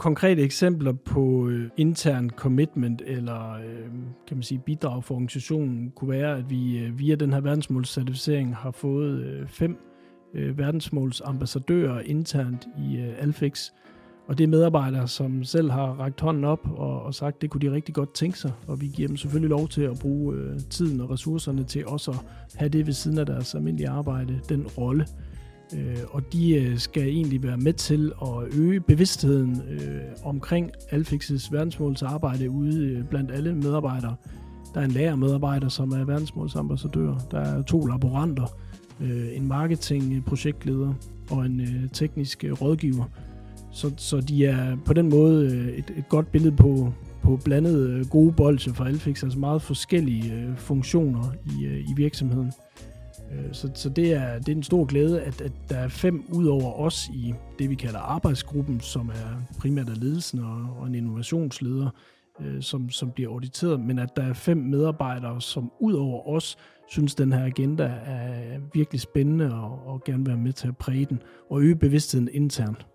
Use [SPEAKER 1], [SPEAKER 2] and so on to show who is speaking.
[SPEAKER 1] konkrete eksempler på øh, intern commitment eller øh, kan man sige bidrag for organisationen kunne være, at vi øh, via den her verdensmålscertificering har fået øh, fem øh, verdensmålsambassadører internt i øh, Alfix. Og det er medarbejdere, som selv har rækket hånden op og, og sagt, det kunne de rigtig godt tænke sig. Og vi giver dem selvfølgelig lov til at bruge øh, tiden og ressourcerne til også at have det ved siden af deres almindelige arbejde, den rolle. Øh, og de øh, skal egentlig være med til at øge bevidstheden øh, omkring Alfix's verdensmålsarbejde ude øh, blandt alle medarbejdere. Der er en lærermedarbejder, som er verdensmålsambassadør. Der er to laboranter, øh, en marketingprojektleder og en øh, teknisk øh, rådgiver. Så, så de er på den måde øh, et, et godt billede på, på blandet øh, gode bolde for Alfix, altså meget forskellige øh, funktioner i, øh, i virksomheden. Øh, så, så det, er, det er en stor glæde, at, at der er fem ud over os i det, vi kalder arbejdsgruppen, som er primært af ledelsen og, og en innovationsleder, øh, som, som bliver auditeret, men at der er fem medarbejdere, som ud over os synes, den her agenda er virkelig spændende og, og gerne vil være med til at præge den og øge bevidstheden internt.